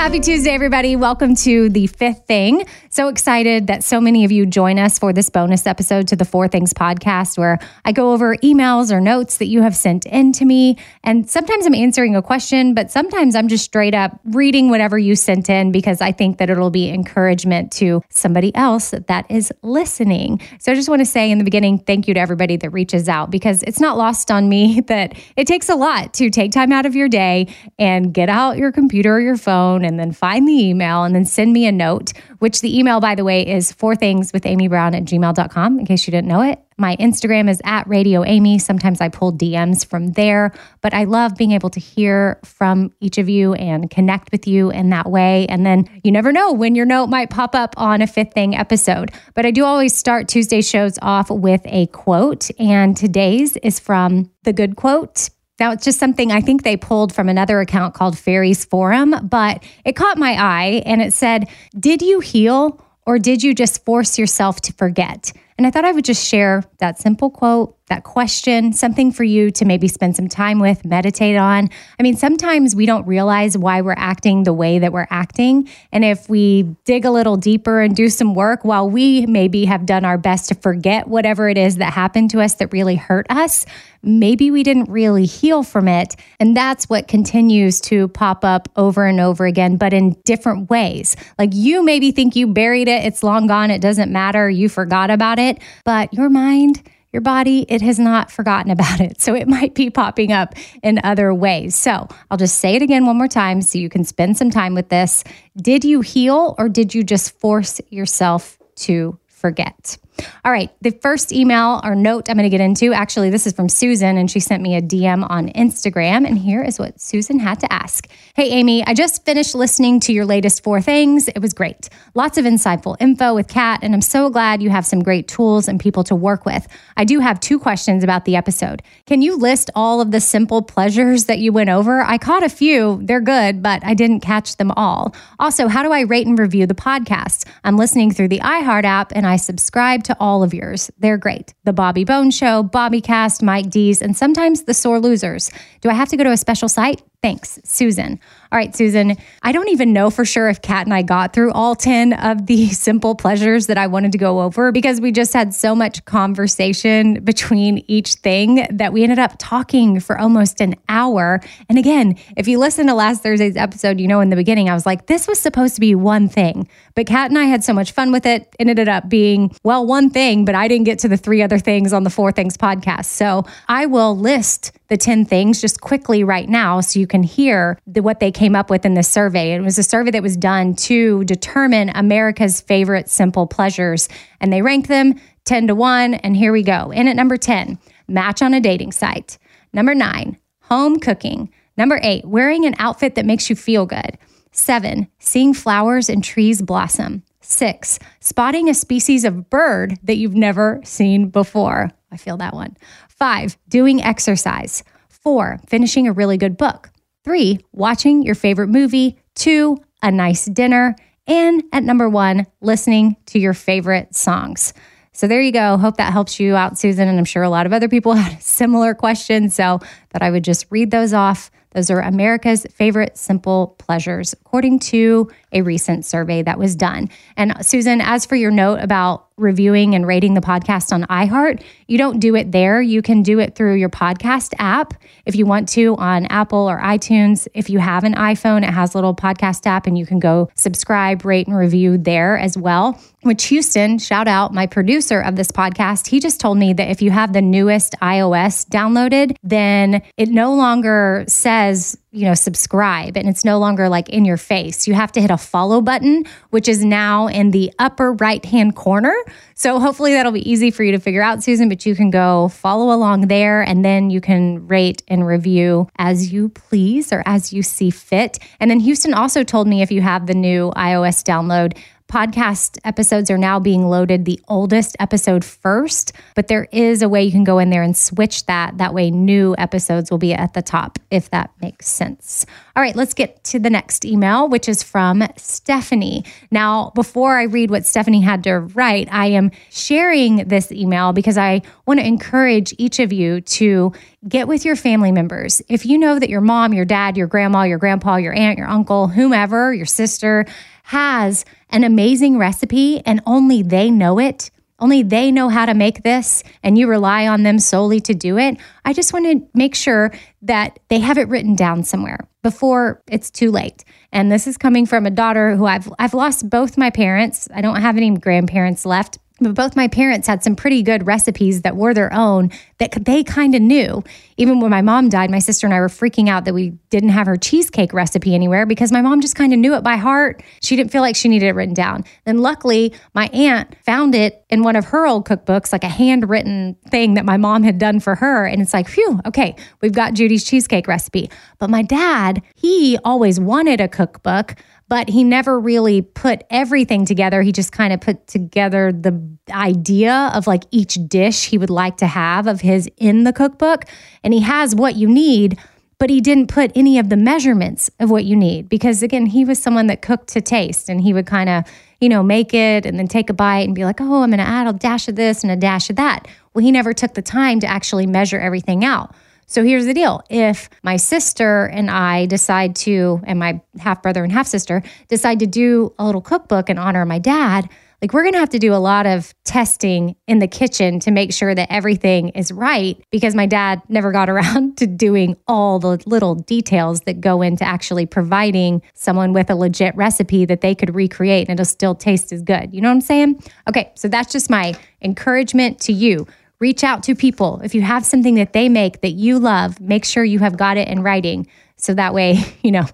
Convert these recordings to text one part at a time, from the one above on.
Happy Tuesday, everybody. Welcome to the fifth thing. So excited that so many of you join us for this bonus episode to the Four Things podcast, where I go over emails or notes that you have sent in to me. And sometimes I'm answering a question, but sometimes I'm just straight up reading whatever you sent in because I think that it'll be encouragement to somebody else that is listening. So I just want to say in the beginning, thank you to everybody that reaches out because it's not lost on me that it takes a lot to take time out of your day and get out your computer or your phone and then find the email and then send me a note, which the email, by the way, is four things with Amy Brown at gmail.com, in case you didn't know it. My Instagram is at Radio Amy. Sometimes I pull DMs from there, but I love being able to hear from each of you and connect with you in that way. And then you never know when your note might pop up on a fifth thing episode. But I do always start Tuesday shows off with a quote, and today's is from The Good Quote now, it's just something I think they pulled from another account called Fairies Forum, but it caught my eye and it said, Did you heal or did you just force yourself to forget? And I thought I would just share that simple quote, that question, something for you to maybe spend some time with, meditate on. I mean, sometimes we don't realize why we're acting the way that we're acting. And if we dig a little deeper and do some work, while we maybe have done our best to forget whatever it is that happened to us that really hurt us, maybe we didn't really heal from it. And that's what continues to pop up over and over again, but in different ways. Like you maybe think you buried it, it's long gone, it doesn't matter, you forgot about it, but your mind, your body, it has not forgotten about it. So it might be popping up in other ways. So I'll just say it again one more time so you can spend some time with this. Did you heal or did you just force yourself to forget? All right, the first email or note I'm going to get into actually, this is from Susan, and she sent me a DM on Instagram. And here is what Susan had to ask Hey, Amy, I just finished listening to your latest four things. It was great. Lots of insightful info with Kat, and I'm so glad you have some great tools and people to work with. I do have two questions about the episode. Can you list all of the simple pleasures that you went over? I caught a few, they're good, but I didn't catch them all. Also, how do I rate and review the podcast? I'm listening through the iHeart app, and I subscribe to to all of yours. They're great. The Bobby Bones Show, Bobby Cast, Mike D's, and sometimes the Sore Losers. Do I have to go to a special site? Thanks, Susan. All right, Susan, I don't even know for sure if Kat and I got through all 10 of the simple pleasures that I wanted to go over because we just had so much conversation between each thing that we ended up talking for almost an hour. And again, if you listen to last Thursday's episode, you know, in the beginning, I was like, this was supposed to be one thing. But Kat and I had so much fun with it. It ended up being, well, one thing, but I didn't get to the three other things on the Four Things podcast. So I will list the 10 things just quickly right now so you can hear the, what they came up with in this survey. It was a survey that was done to determine America's favorite simple pleasures, and they ranked them 10 to 1. And here we go. In at number 10, match on a dating site. Number nine, home cooking. Number eight, wearing an outfit that makes you feel good. Seven, seeing flowers and trees blossom. Six, spotting a species of bird that you've never seen before. I feel that one. Five, doing exercise. Four, finishing a really good book. Three, watching your favorite movie. Two, a nice dinner. And at number one, listening to your favorite songs. So there you go. Hope that helps you out, Susan. And I'm sure a lot of other people had similar questions. So that I would just read those off. Those are America's favorite simple pleasures, according to a recent survey that was done. And Susan, as for your note about reviewing and rating the podcast on iHeart, you don't do it there. You can do it through your podcast app if you want to on Apple or iTunes. If you have an iPhone, it has a little podcast app and you can go subscribe, rate, and review there as well. Which Houston, shout out, my producer of this podcast, he just told me that if you have the newest iOS downloaded, then it no longer says you know, subscribe and it's no longer like in your face. You have to hit a follow button, which is now in the upper right hand corner. So hopefully that'll be easy for you to figure out, Susan, but you can go follow along there and then you can rate and review as you please or as you see fit. And then Houston also told me if you have the new iOS download, podcast episodes are now being loaded the oldest episode first, but there is a way you can go in there and switch that. That way, new episodes will be at the top, if that makes sense. All right, let's get to the next email, which is from Stephanie. Now, before I read what Stephanie had to write, I am sharing this email because I want to encourage each of you to get with your family members. If you know that your mom, your dad, your grandma, your grandpa, your aunt, your uncle, whomever, your sister has an amazing recipe and only they know it, only they know how to make this, and you rely on them solely to do it, I just want to make sure that they have it written down somewhere before it's too late. And this is coming from a daughter who I've I've lost both my parents. I don't have any grandparents left, both my parents had some pretty good recipes that were their own that they kind of knew. Even when my mom died, my sister and I were freaking out that we didn't have her cheesecake recipe anywhere because my mom just kind of knew it by heart. She didn't feel like she needed it written down. Then luckily, my aunt found it in one of her old cookbooks, like a handwritten thing that my mom had done for her. And it's like, phew, okay, we've got Judy's cheesecake recipe. But my dad, he always wanted a cookbook but he never really put everything together. He just kind of put together the idea of like each dish he would like to have of his in the cookbook. And he has what you need, but he didn't put any of the measurements of what you need because, again, he was someone that cooked to taste and he would kind of, you know, make it and then take a bite and be like, oh, I'm going to add a dash of this and a dash of that. Well, he never took the time to actually measure everything out. So here's the deal. If my sister and I decide to, and my half brother and half sister decide to do a little cookbook in honor of my dad, like we're going to have to do a lot of testing in the kitchen to make sure that everything is right because my dad never got around to doing all the little details that go into actually providing someone with a legit recipe that they could recreate and it'll still taste as good. You know what I'm saying? Okay, so that's just my encouragement to you. Reach out to people. If you have something that they make that you love, make sure you have got it in writing. So that way, you know,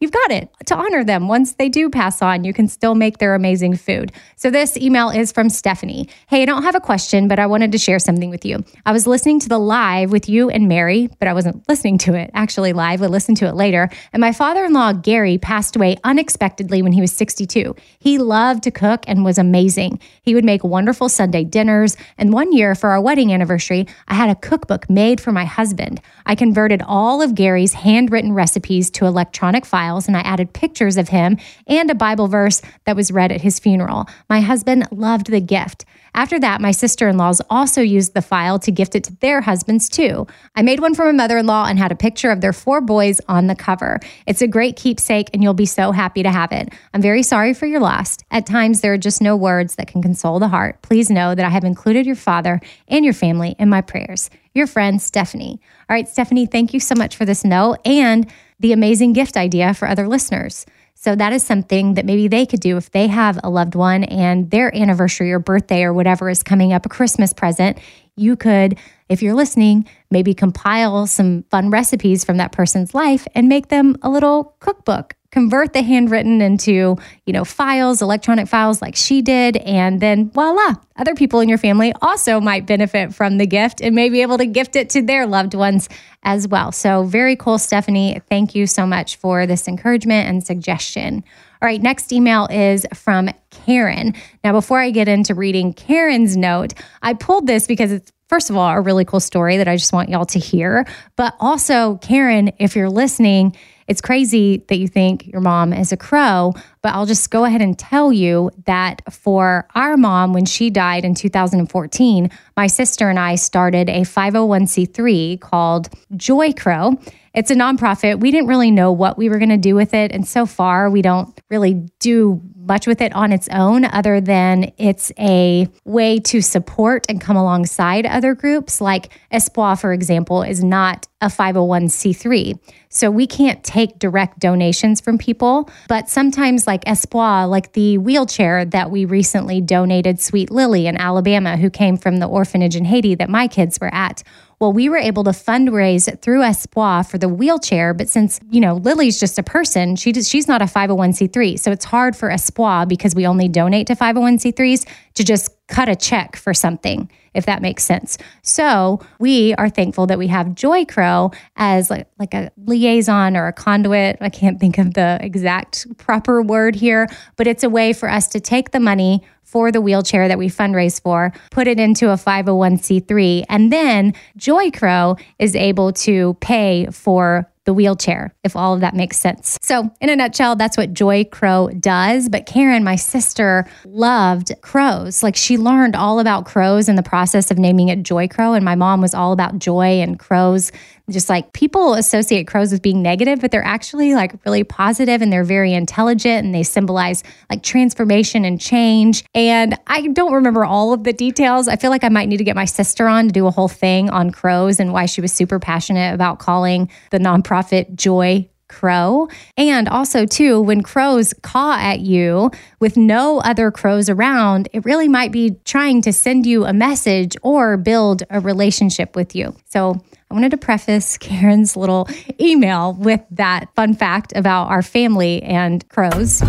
you've got it to honor them. Once they do pass on, you can still make their amazing food. So, this email is from Stephanie. Hey, I don't have a question, but I wanted to share something with you. I was listening to the live with you and Mary, but I wasn't listening to it actually live. I listened to it later. And my father in law, Gary, passed away unexpectedly when he was 62. He loved to cook and was amazing. He would make wonderful Sunday dinners. And one year for our wedding anniversary, I had a cookbook made for my husband. I converted all of Gary's handwritten recipes to electronic files and I added pictures of him and a Bible verse that was read at his funeral. My husband loved the gift. After that, my sister in laws also used the file to gift it to their husbands too. I made one for my mother in law and had a picture of their four boys on the cover. It's a great keepsake, and you'll be so happy to have it. I'm very sorry for your loss. At times, there are just no words that can console the heart. Please know that I have included your father and your family in my prayers. Your friend, Stephanie. All right, Stephanie, thank you so much for this note and the amazing gift idea for other listeners. So that is something that maybe they could do if they have a loved one and their anniversary or birthday or whatever is coming up, a Christmas present. You could, if you're listening, maybe compile some fun recipes from that person's life and make them a little cookbook convert the handwritten into, you know, files, electronic files like she did. And then voila, other people in your family also might benefit from the gift and may be able to gift it to their loved ones as well. So very cool, Stephanie. Thank you so much for this encouragement and suggestion. All right, next email is from Karen. Now, before I get into reading Karen's note, I pulled this because it's first of all, a really cool story that I just want y'all to hear. But also, Karen, if you're listening, it's crazy that you think your mom is a crow, but I'll just go ahead and tell you that for our mom, when she died in 2014, my sister and I started a 501c3 called Joy Crow. It's a nonprofit. We didn't really know what we were going to do with it. And so far, we don't really do much with it on its own, other than it's a way to support and come alongside other groups. Like Espoir, for example, is not a 501c3. So we can't take direct donations from people. But sometimes, like Espoir, like the wheelchair that we recently donated Sweet Lily in Alabama, who came from the orphanage in Haiti that my kids were at. Well, we were able to fundraise through Espoir for the wheelchair, but since, you know, Lily's just a person, she does, she's not a 501c3. So it's hard for Espoir because we only donate to 501c3s to just cut a check for something, if that makes sense. So we are thankful that we have Joy Crow as like, like a liaison or a conduit. I can't think of the exact proper word here, but it's a way for us to take the money for the wheelchair that we fundraise for, put it into a 501c3, and then Joy Crow is able to pay for the wheelchair, if all of that makes sense. So, in a nutshell, that's what Joy Crow does. But Karen, my sister, loved crows. Like she learned all about crows in the process of naming it Joy Crow. And my mom was all about joy and crows just like people associate crows with being negative, but they're actually like really positive and they're very intelligent and they symbolize like transformation and change. And I don't remember all of the details. I feel like I might need to get my sister on to do a whole thing on crows and why she was super passionate about calling the nonprofit Joy crow. And also, too, when crows caw at you with no other crows around, it really might be trying to send you a message or build a relationship with you. So, I wanted to preface Karen's little email with that fun fact about our family and crows.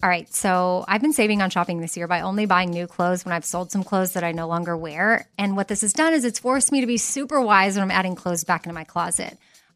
All right, so I've been saving on shopping this year by only buying new clothes when I've sold some clothes that I no longer wear. And what this has done is it's forced me to be super wise when I'm adding clothes back into my closet.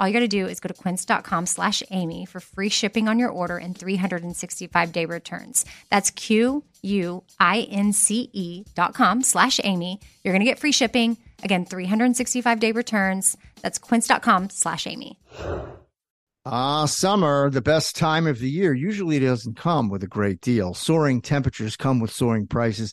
all you got to do is go to quince.com slash Amy for free shipping on your order and 365 day returns. That's Q U I N C E dot com slash Amy. You're going to get free shipping. Again, 365 day returns. That's quince.com slash Amy. Ah, summer, the best time of the year, usually it doesn't come with a great deal. Soaring temperatures come with soaring prices,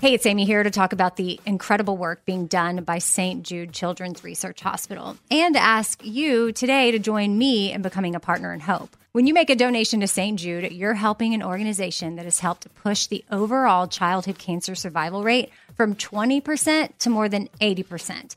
Hey, it's Amy here to talk about the incredible work being done by St. Jude Children's Research Hospital and ask you today to join me in becoming a partner in hope. When you make a donation to St. Jude, you're helping an organization that has helped push the overall childhood cancer survival rate from 20% to more than 80%.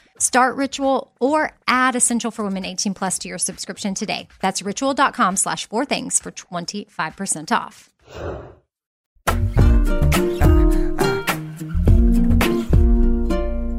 Start Ritual or add Essential for Women 18 plus to your subscription today. That's ritual.com slash four things for 25% off.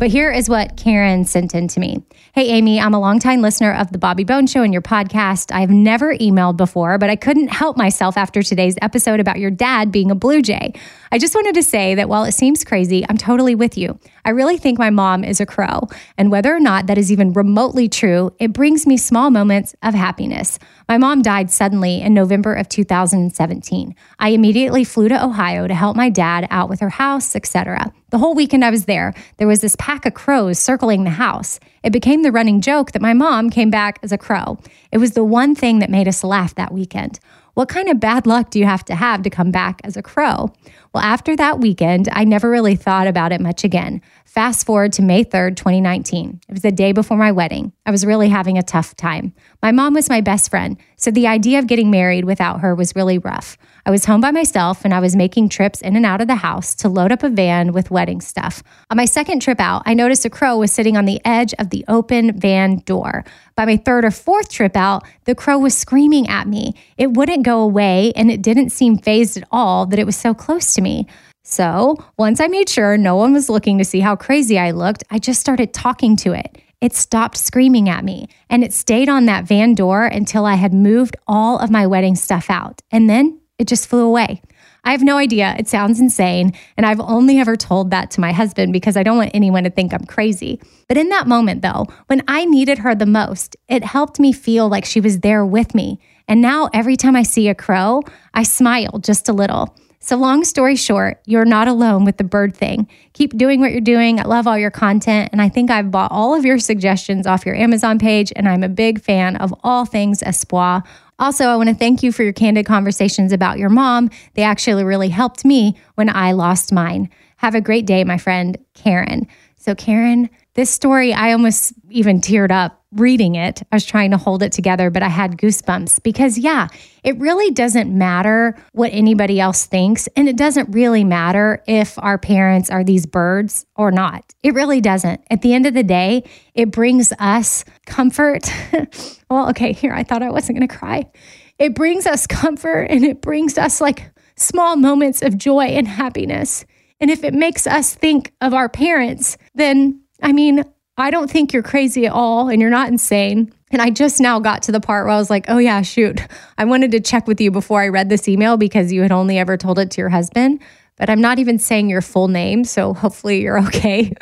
But here is what Karen sent in to me. Hey, Amy, I'm a longtime listener of the Bobby Bones Show and your podcast. I've never emailed before, but I couldn't help myself after today's episode about your dad being a Blue Jay. I just wanted to say that while it seems crazy, I'm totally with you. I really think my mom is a crow. And whether or not that is even remotely true, it brings me small moments of happiness. My mom died suddenly in November of 2017. I immediately flew to Ohio to help my dad out with her house, etc. The whole weekend I was there, there was this pack of crows circling the house. It became the running joke that my mom came back as a crow. It was the one thing that made us laugh that weekend. What kind of bad luck do you have to have to come back as a crow? Well, after that weekend, I never really thought about it much again. Fast forward to May 3rd, 2019. It was the day before my wedding. I was really having a tough time. My mom was my best friend, so the idea of getting married without her was really rough. I was home by myself and I was making trips in and out of the house to load up a van with wedding stuff. On my second trip out, I noticed a crow was sitting on the edge of the open van door. By my third or fourth trip out, the crow was screaming at me. It wouldn't go away and it didn't seem phased at all that it was so close to me. So, once I made sure no one was looking to see how crazy I looked, I just started talking to it. It stopped screaming at me and it stayed on that van door until I had moved all of my wedding stuff out. And then it just flew away. I have no idea. It sounds insane. And I've only ever told that to my husband because I don't want anyone to think I'm crazy. But in that moment, though, when I needed her the most, it helped me feel like she was there with me. And now every time I see a crow, I smile just a little. So, long story short, you're not alone with the bird thing. Keep doing what you're doing. I love all your content. And I think I've bought all of your suggestions off your Amazon page. And I'm a big fan of all things Espoir. Also, I want to thank you for your candid conversations about your mom. They actually really helped me when I lost mine. Have a great day, my friend Karen. So, Karen, this story, I almost even teared up reading it. I was trying to hold it together, but I had goosebumps because, yeah, it really doesn't matter what anybody else thinks. And it doesn't really matter if our parents are these birds or not. It really doesn't. At the end of the day, it brings us comfort. well, okay, here, I thought I wasn't going to cry. It brings us comfort and it brings us like small moments of joy and happiness. And if it makes us think of our parents, then I mean, I don't think you're crazy at all and you're not insane. And I just now got to the part where I was like, oh, yeah, shoot. I wanted to check with you before I read this email because you had only ever told it to your husband. But I'm not even saying your full name. So hopefully you're okay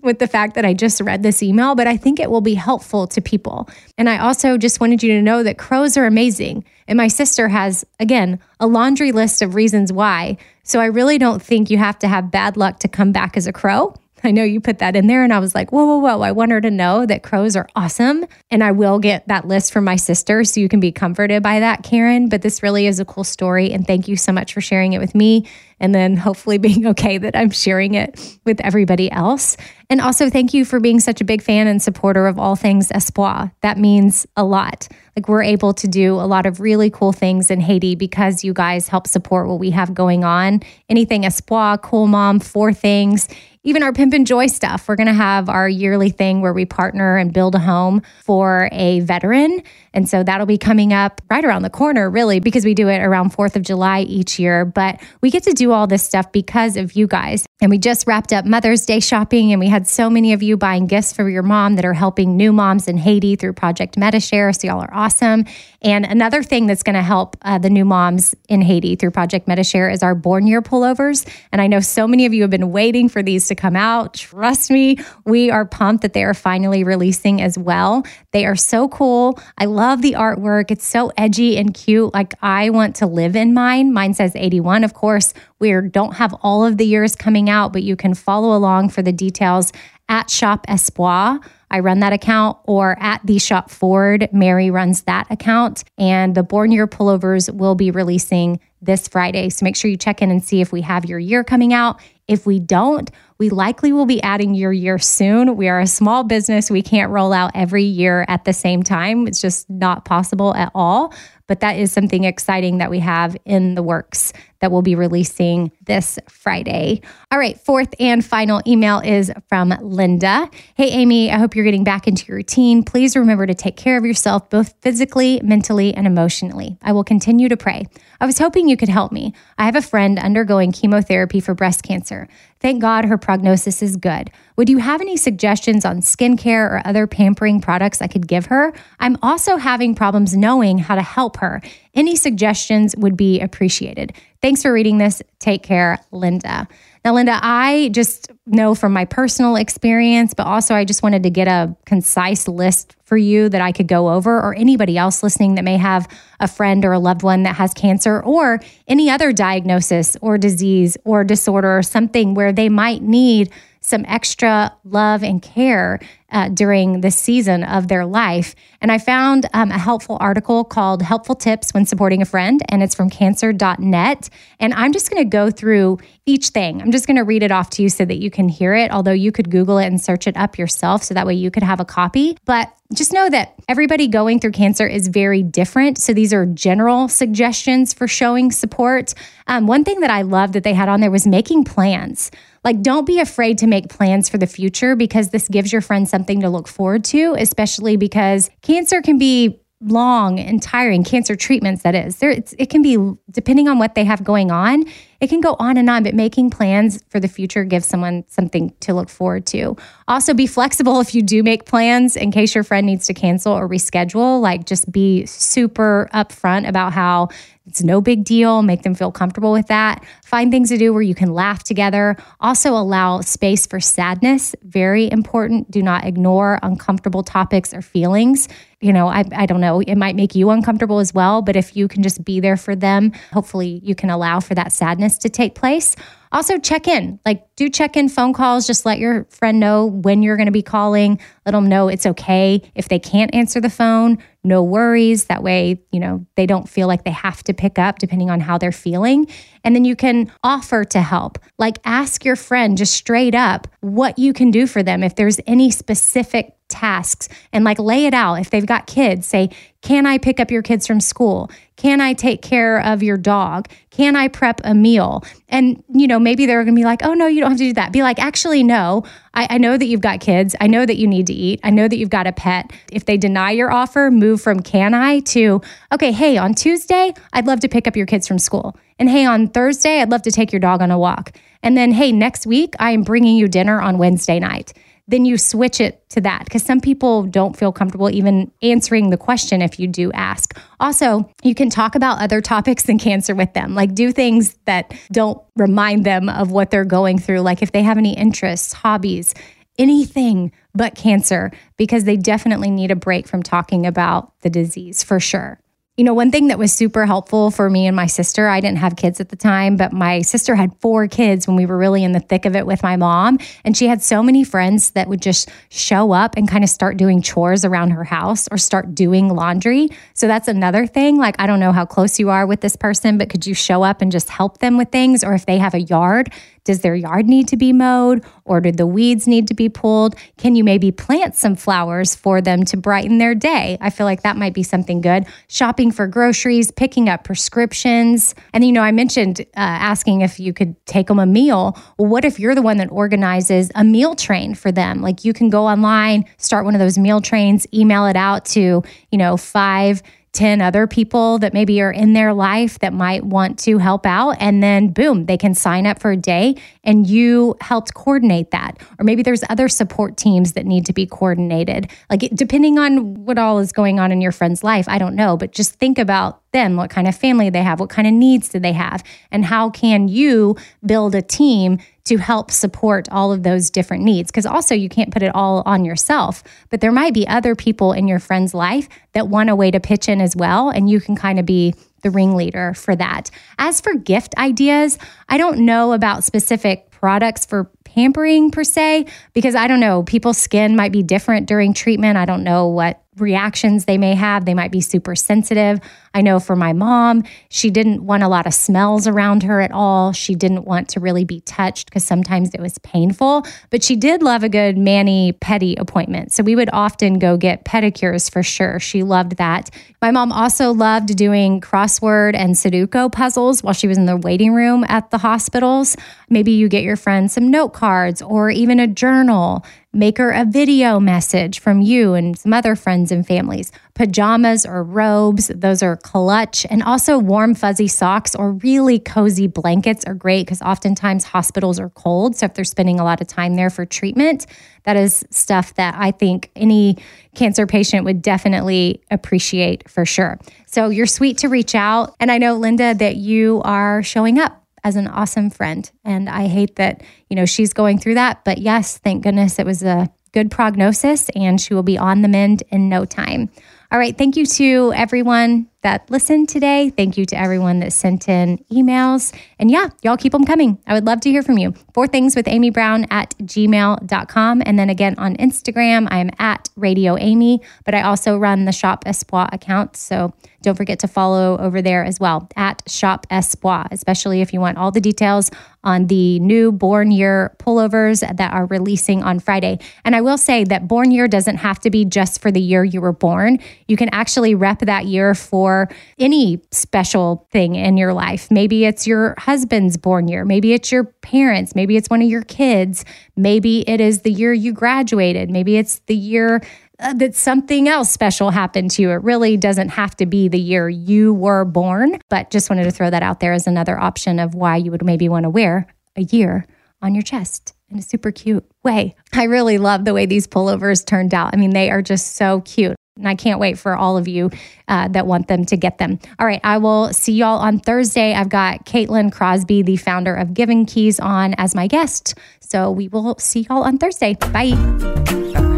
with the fact that I just read this email. But I think it will be helpful to people. And I also just wanted you to know that crows are amazing. And my sister has, again, a laundry list of reasons why. So I really don't think you have to have bad luck to come back as a crow. I know you put that in there. And I was like, whoa, whoa, whoa. I want her to know that crows are awesome. And I will get that list from my sister so you can be comforted by that, Karen. But this really is a cool story. And thank you so much for sharing it with me. And then hopefully being okay that I'm sharing it with everybody else. And also, thank you for being such a big fan and supporter of all things Espoir. That means a lot. Like, we're able to do a lot of really cool things in Haiti because you guys help support what we have going on. Anything Espoir, Cool Mom, Four Things even our Pimpin' Joy stuff. We're going to have our yearly thing where we partner and build a home for a veteran. And so that'll be coming up right around the corner, really, because we do it around 4th of July each year. But we get to do all this stuff because of you guys. And we just wrapped up Mother's Day shopping, and we had so many of you buying gifts for your mom that are helping new moms in Haiti through Project MediShare. So, y'all are awesome. And another thing that's going to help uh, the new moms in Haiti through Project MediShare is our Born Year pullovers. And I know so many of you have been waiting for these to come out. Trust me, we are pumped that they are finally releasing as well. They are so cool. I love the artwork, it's so edgy and cute. Like, I want to live in mine. Mine says 81, of course. We don't have all of the years coming out, but you can follow along for the details at Shop Espoir. I run that account, or at the Shop Ford. Mary runs that account. And the Born Year pullovers will be releasing this Friday. So make sure you check in and see if we have your year coming out. If we don't, we likely will be adding your year soon. We are a small business. We can't roll out every year at the same time. It's just not possible at all. But that is something exciting that we have in the works that we'll be releasing this Friday. All right, fourth and final email is from Linda. Hey, Amy, I hope you're getting back into your routine. Please remember to take care of yourself, both physically, mentally, and emotionally. I will continue to pray. I was hoping you could help me. I have a friend undergoing chemotherapy for breast cancer. Thank God her prognosis is good. Would you have any suggestions on skincare or other pampering products I could give her? I'm also having problems knowing how to help her. Any suggestions would be appreciated. Thanks for reading this. Take care, Linda. Now, Linda, I just know from my personal experience, but also I just wanted to get a concise list for you that I could go over, or anybody else listening that may have a friend or a loved one that has cancer or any other diagnosis or disease or disorder or something where they might need some extra love and care uh, during the season of their life. And I found um, a helpful article called Helpful Tips When Supporting a Friend, and it's from cancer.net. And I'm just going to go through each thing. I'm just going to read it off to you so that you can hear it, although you could Google it and search it up yourself so that way you could have a copy. But just know that everybody going through cancer is very different. So these are general suggestions for showing support. Um, one thing that I love that they had on there was making plans. Like, don't be afraid to make plans for the future because this gives your friends something to look forward to, especially because cancer can be long and tiring cancer treatments that is there it can be depending on what they have going on it can go on and on but making plans for the future gives someone something to look forward to also be flexible if you do make plans in case your friend needs to cancel or reschedule like just be super upfront about how It's no big deal. Make them feel comfortable with that. Find things to do where you can laugh together. Also, allow space for sadness. Very important. Do not ignore uncomfortable topics or feelings. You know, I, I don't know, it might make you uncomfortable as well, but if you can just be there for them, hopefully you can allow for that sadness to take place. Also, check in. Like, do check in phone calls. Just let your friend know when you're going to be calling. Let them know it's okay. If they can't answer the phone, no worries. That way, you know, they don't feel like they have to pick up depending on how they're feeling. And then you can offer to help. Like, ask your friend just straight up what you can do for them. If there's any specific tasks and like lay it out. If they've got kids, say, Can I pick up your kids from school? Can I take care of your dog? Can I prep a meal? And, you know, maybe they're going to be like, Oh, no, you don't have to do that. Be like, Actually, no, I, I know that you've got kids. I know that you need to eat. I know that you've got a pet. If they deny your offer, move from can I to, Okay, hey, on Tuesday, I'd love to pick up your kids from school. And hey, on Thursday, I'd love to take your dog on a walk. And then, hey, next week, I am bringing you dinner on Wednesday night then you switch it to that because some people don't feel comfortable even answering the question if you do ask. Also, you can talk about other topics than cancer with them, like do things that don't remind them of what they're going through, like if they have any interests, hobbies, anything but cancer, because they definitely need a break from talking about the disease for sure. You know, one thing that was super helpful for me and my sister, I didn't have kids at the time, but my sister had four kids when we were really in the thick of it with my mom. And she had so many friends that would just show up and kind of start doing chores around her house or start doing laundry. So that's another thing. Like, I don't know how close you are with this person, but could you show up and just help them with things? Or if they have a yard, does their yard need to be mowed or do the weeds need to be pulled? Can you maybe plant some flowers for them to brighten their day? I feel like that might be something good. Shopping for groceries, picking up prescriptions. And, you know, I mentioned uh, asking if you could take them a meal. Well, what if you're the one that organizes a meal train for them? Like you can go online, start one of those meal trains, email it out to, you know, five 10 other people that maybe are in their life that might want to help out. And then, boom, they can sign up for a day and you helped coordinate that. Or maybe there's other support teams that need to be coordinated. Like, depending on what all is going on in your friend's life, I don't know, but just think about them, what kind of family they have, what kind of needs do they have, and how can you build a team to help support all of those different needs. Because also, you can't put it all on yourself, but there might be other people in your friend's life that want a way to pitch in as well. And you can kind of be the ringleader for that. As for gift ideas, I don't know about specific products for pampering per se, because I don't know, people's skin might be different during treatment. I don't know what reactions they may have. They might be super sensitive. I know for my mom, she didn't want a lot of smells around her at all. She didn't want to really be touched because sometimes it was painful, but she did love a good mani pedi appointment. So we would often go get pedicures for sure. She loved that. My mom also loved doing crossword and Sudoku puzzles while she was in the waiting room at the hospitals. Maybe you get your friend some note cards or even a journal Make her a video message from you and some other friends and families. Pajamas or robes, those are clutch. And also warm, fuzzy socks or really cozy blankets are great because oftentimes hospitals are cold. So if they're spending a lot of time there for treatment, that is stuff that I think any cancer patient would definitely appreciate for sure. So you're sweet to reach out. And I know, Linda, that you are showing up as an awesome friend. And I hate that, you know, she's going through that. But yes, thank goodness it was a good prognosis and she will be on the mend in no time. All right. Thank you to everyone that listened today. Thank you to everyone that sent in emails. And yeah, y'all keep them coming. I would love to hear from you. Four things with Amy Brown at gmail.com. And then again on Instagram, I am at Radio Amy, but I also run the Shop Espoir account. So don't forget to follow over there as well at Shop Espoir, especially if you want all the details on the new Born Year pullovers that are releasing on Friday. And I will say that Born Year doesn't have to be just for the year you were born. You can actually rep that year for any special thing in your life. Maybe it's your husband's born year, maybe it's your parents, maybe it's one of your kids, maybe it is the year you graduated, maybe it's the year uh, that something else special happened to you. It really doesn't have to be the year you were born, but just wanted to throw that out there as another option of why you would maybe want to wear a year on your chest in a super cute way. I really love the way these pullovers turned out. I mean, they are just so cute. And I can't wait for all of you uh, that want them to get them. All right, I will see y'all on Thursday. I've got Caitlin Crosby, the founder of Giving Keys, on as my guest. So we will see y'all on Thursday. Bye.